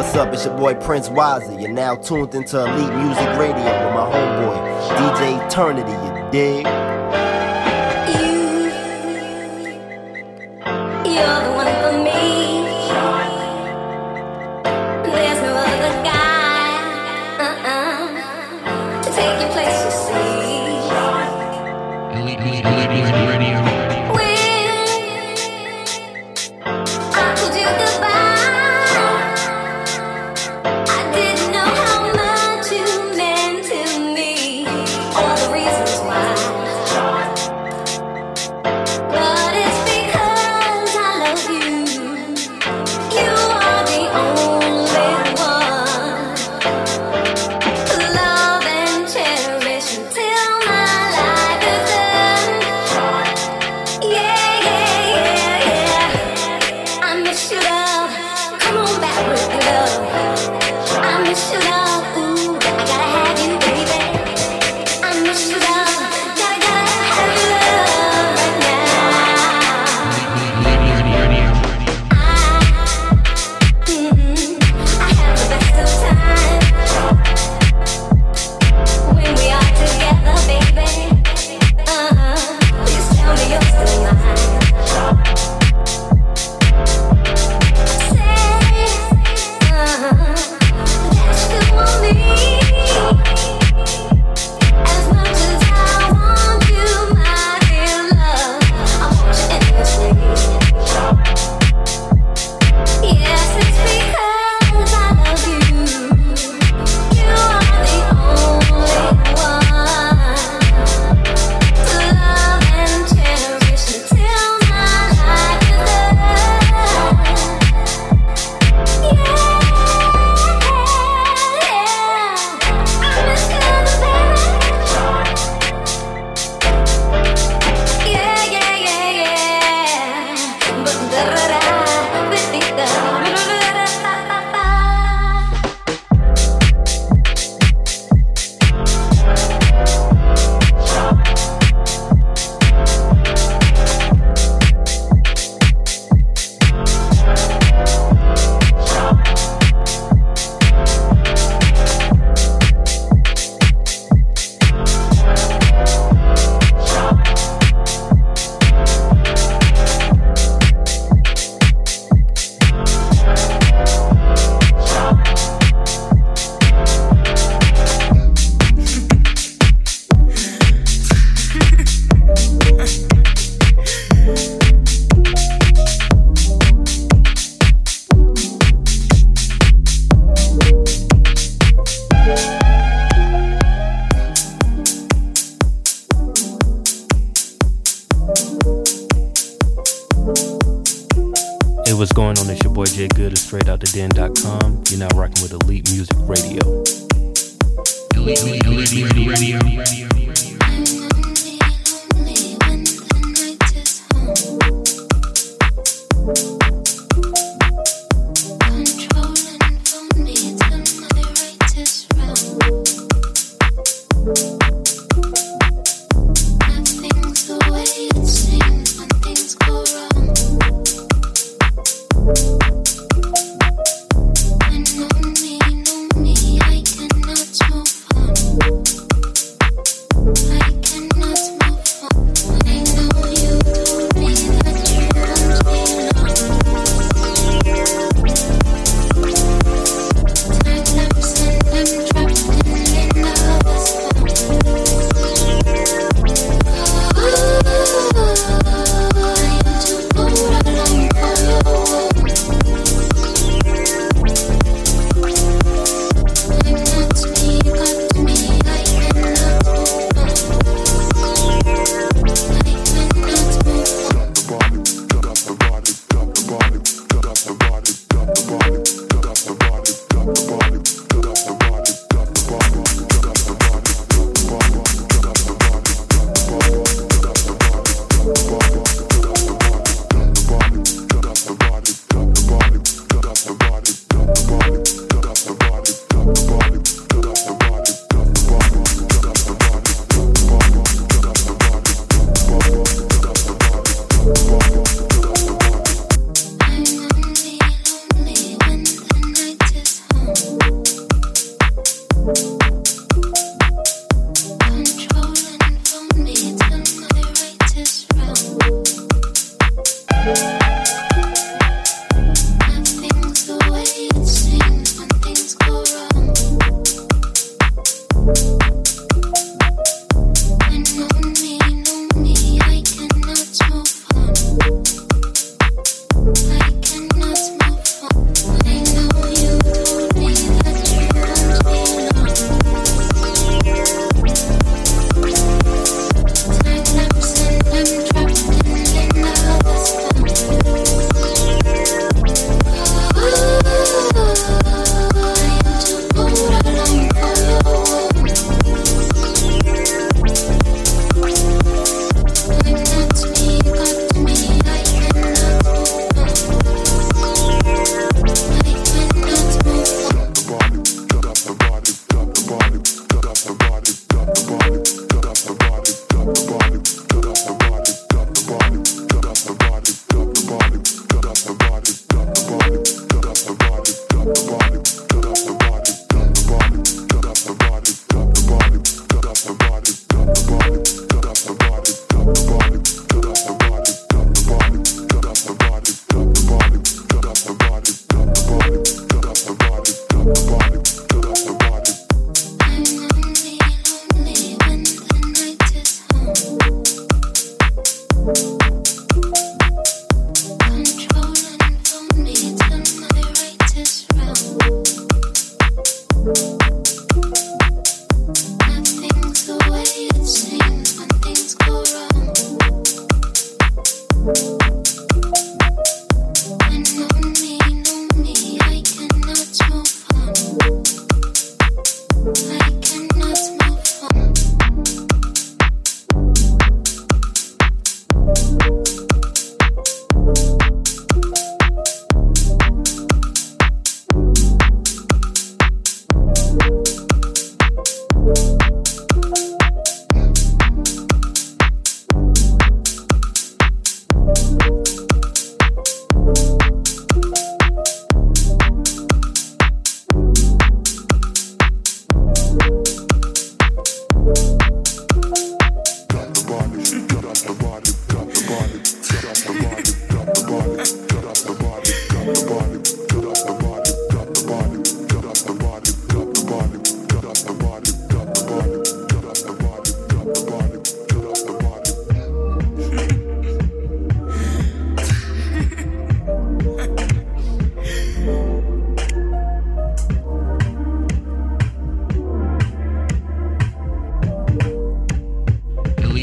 what's up? It's your boy Prince Wazzy. You're now tuned into Elite Music Radio with my homeboy, DJ Eternity, you dig? You're the one StraightOutTheDen.com. You're now rocking with Elite Music Radio. Elite, Elite, Elite Music Radio. Radio.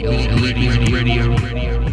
Gladly, I'm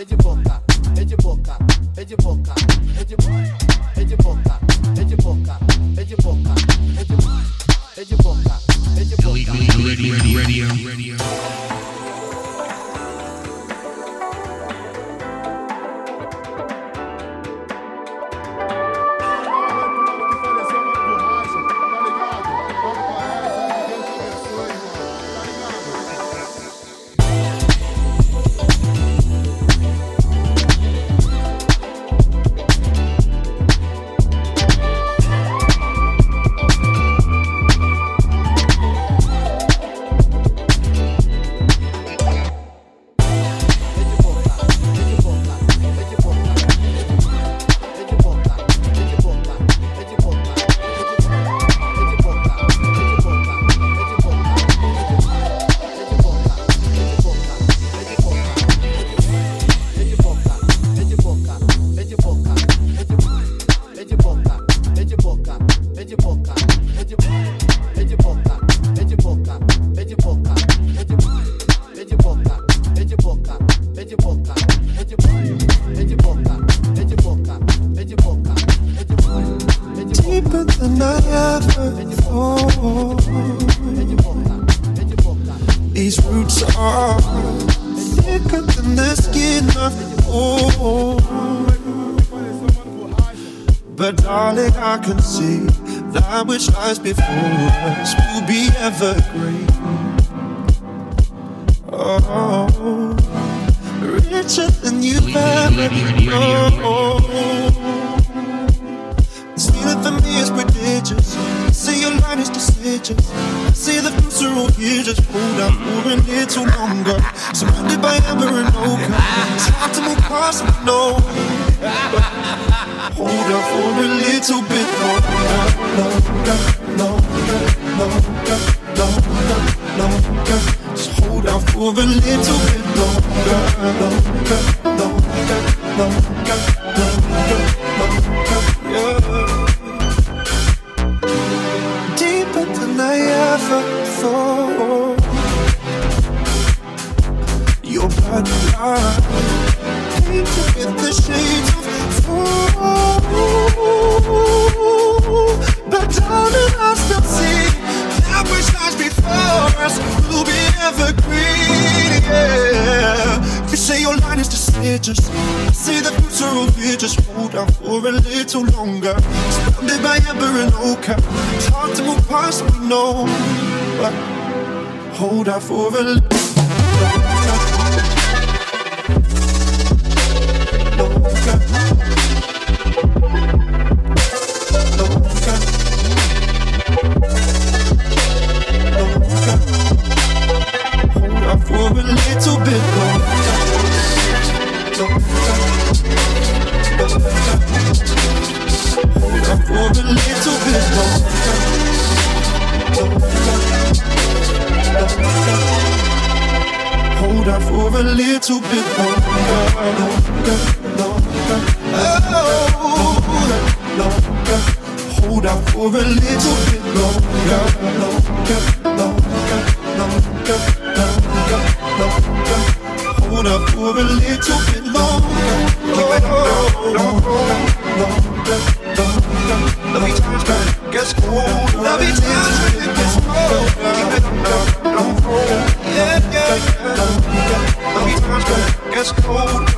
Radio, radio, radio, de. Thought. These roots are thicker than the skin of. But darling, I can see that which lies before us will be evergreen. Oh, richer than you've ever known. For me is prodigious. I see your line is deciduous. I see the future all here, just hold out for a little longer. Surrounded by amber and ochre. It's hard to move past me, no. Hold out for a little bit longer, longer, longer, longer, longer, longer. Just hold out for a little bit longer, longer, longer, longer, longer, longer. Thought. Your body painted with the shades of fall. Hold out for a little longer. Surrounded by amber and ochre. It's hard to move past me, no. But hold out for a little gets cold.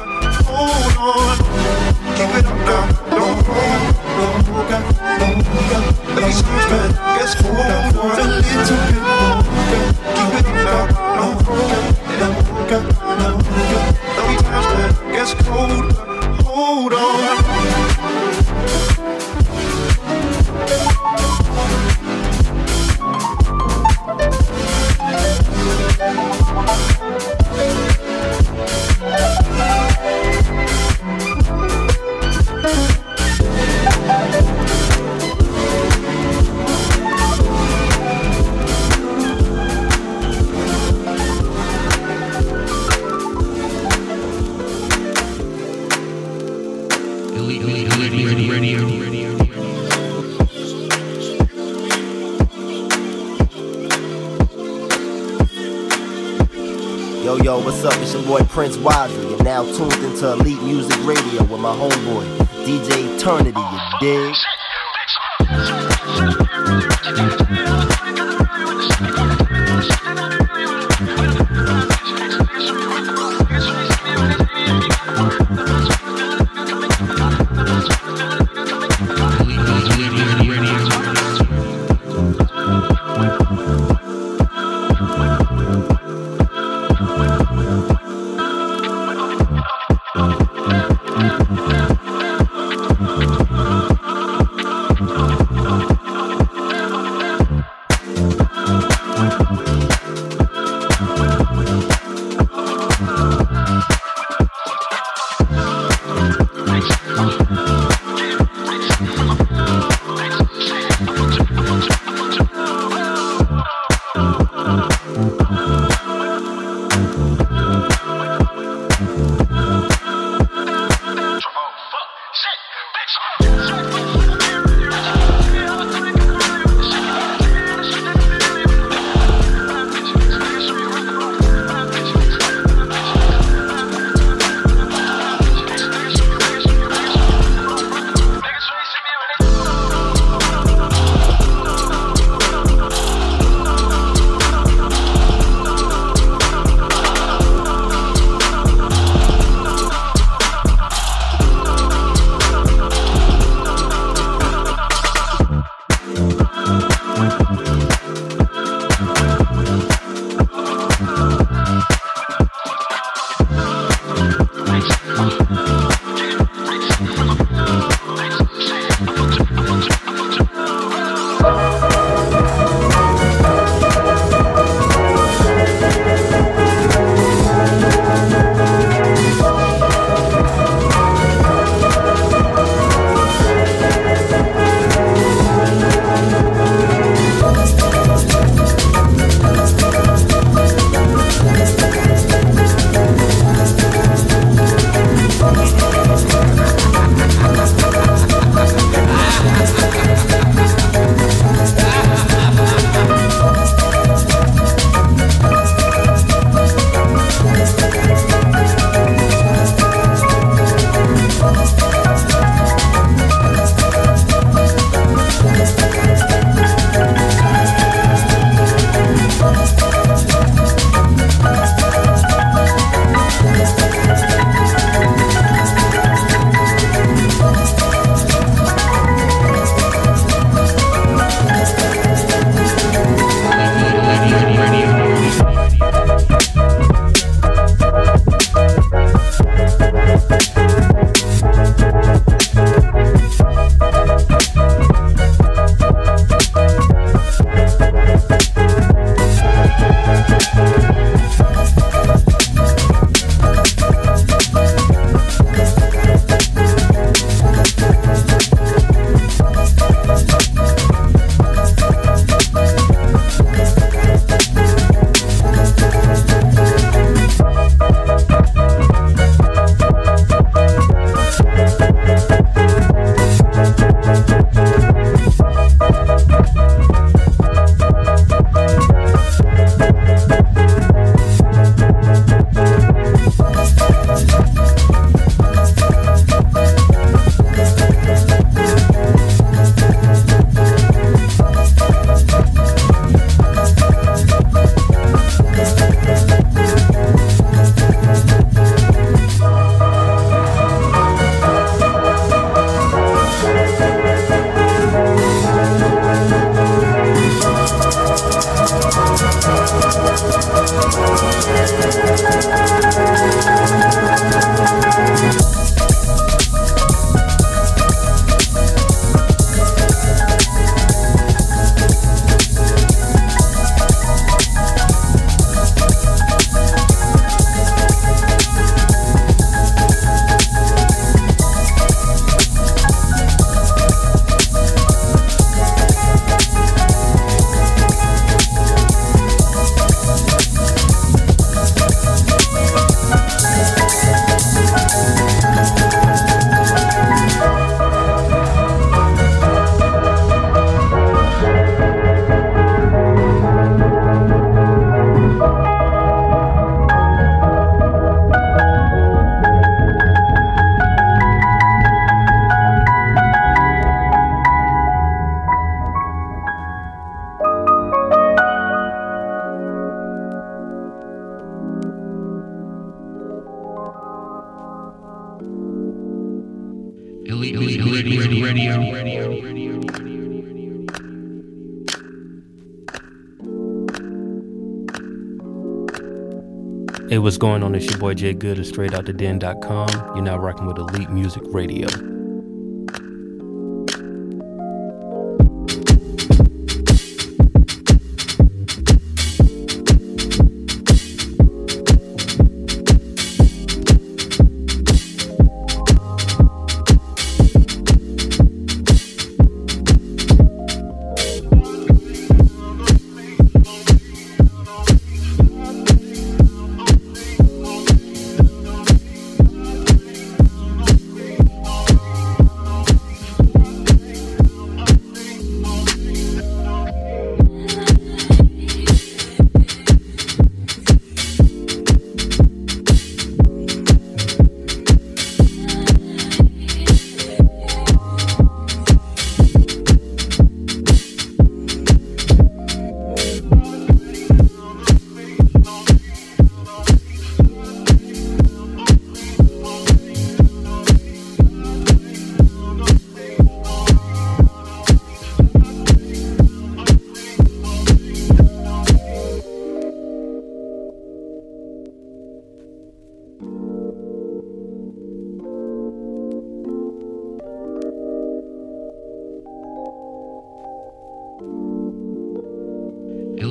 Hey, what's going on? It's your boy Jay Good of StraightOutTheDen.com. You're now rocking with Elite Music Radio.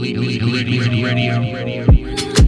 Elite, elite, elite radio, radio. Elite,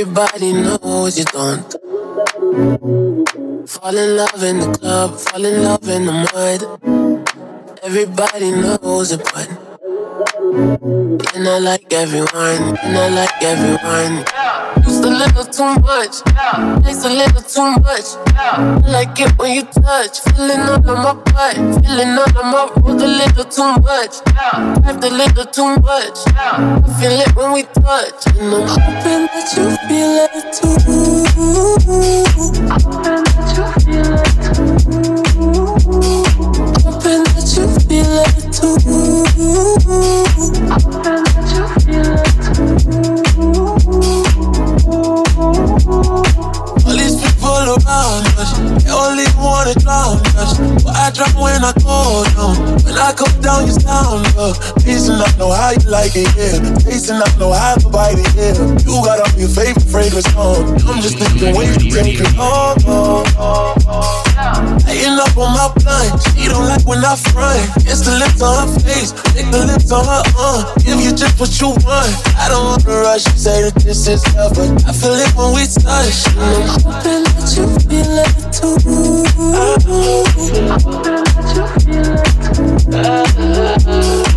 Everybody knows you don't fall in love in the club, fall in love in the mud. Everybody knows it, but you're not like everyone, you're not like everyone. Used a little too much, Yeah. It's a little too much. Yeah. I like it when you touch, feeling all of my butt, feeling all of my road a little too much, typed a little too much. Yeah. I feel it when we touch, and I'm hoping that you feel it too. Hoping that you feel it too. Only wanna drown us. But I drop when I go down. When I come down, you sound up. Please Tasting up, know how you like it, yeah. Tasting up, know how to bite it, yeah. You got all your favorite fragrance on. I'm just thinking ways to take it on. on, on, on. Laying up on my blind. She don't like when I front. It's the lips on her face, lick the lips on her uh. Give you just what you want. I don't wanna rush. You say that this is love, but I feel it when we touch. I'm hoping that you feel it too. I'm Hoping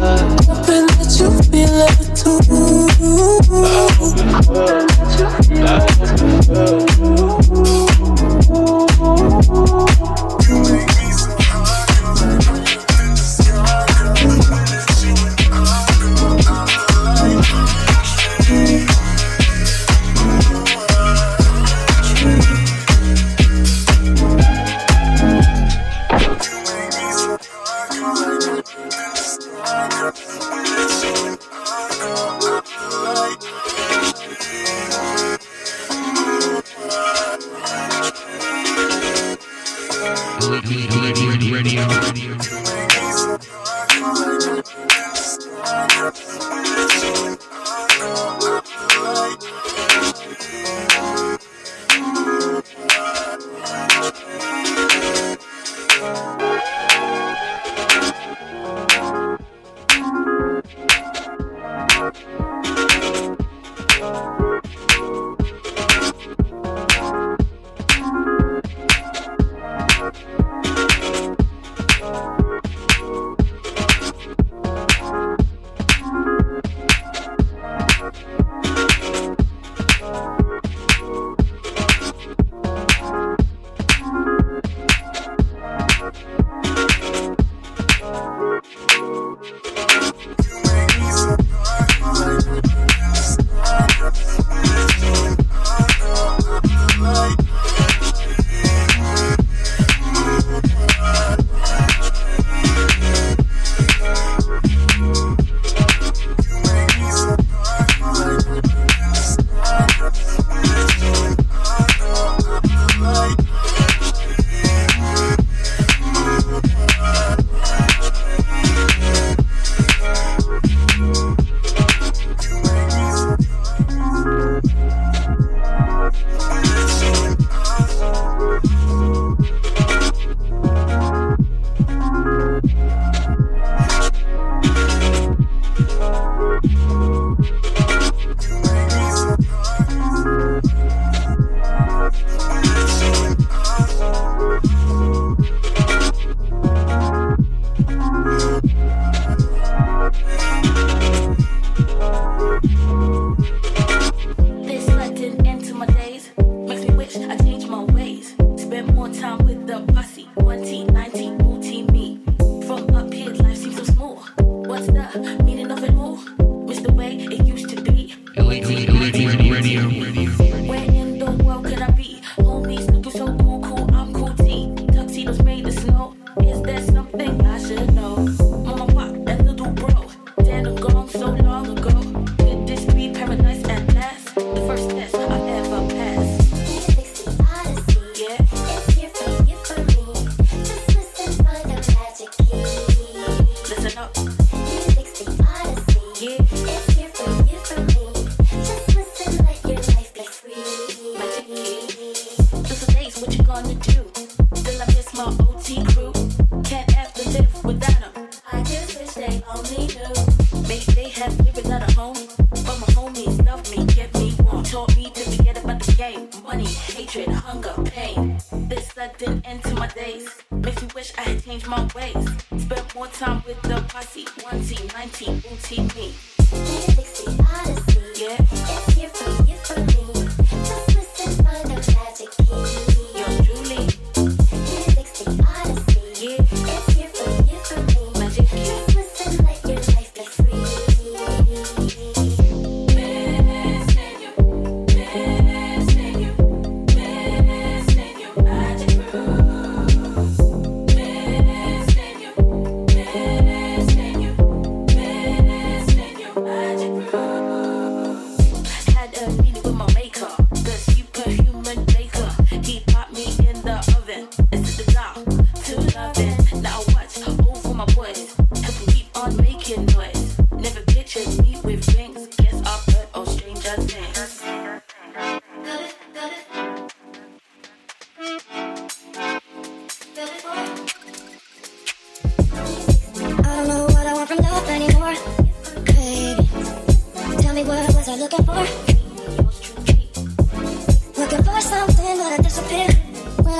my ways. Spent more time with the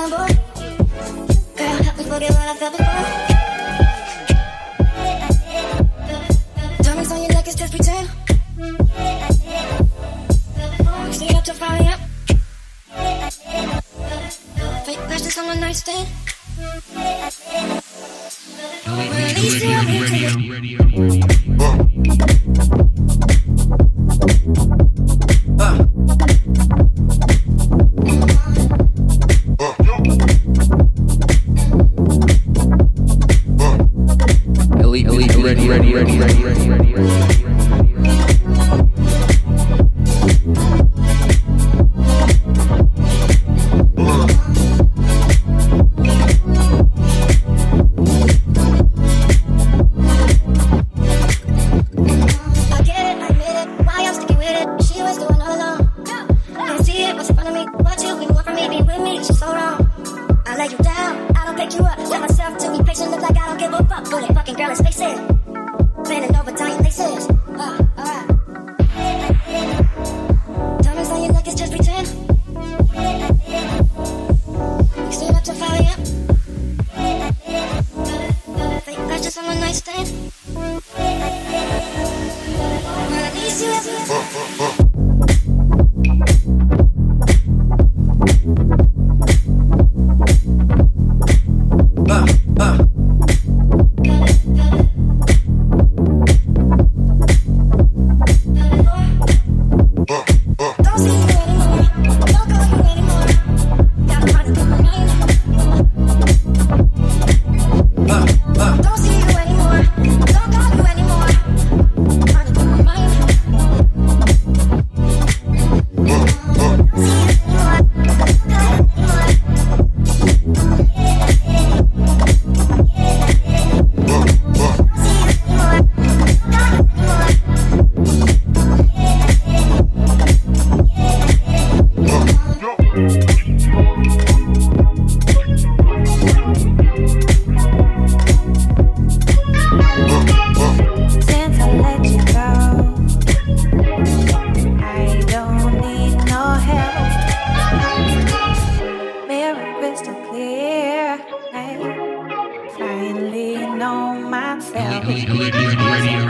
Girl, help me forget what I felt before. Diamonds on your neck is just pretend. Stay up till 5 a.m. Fake crashes on the nightstand. Don't really feel me Radio.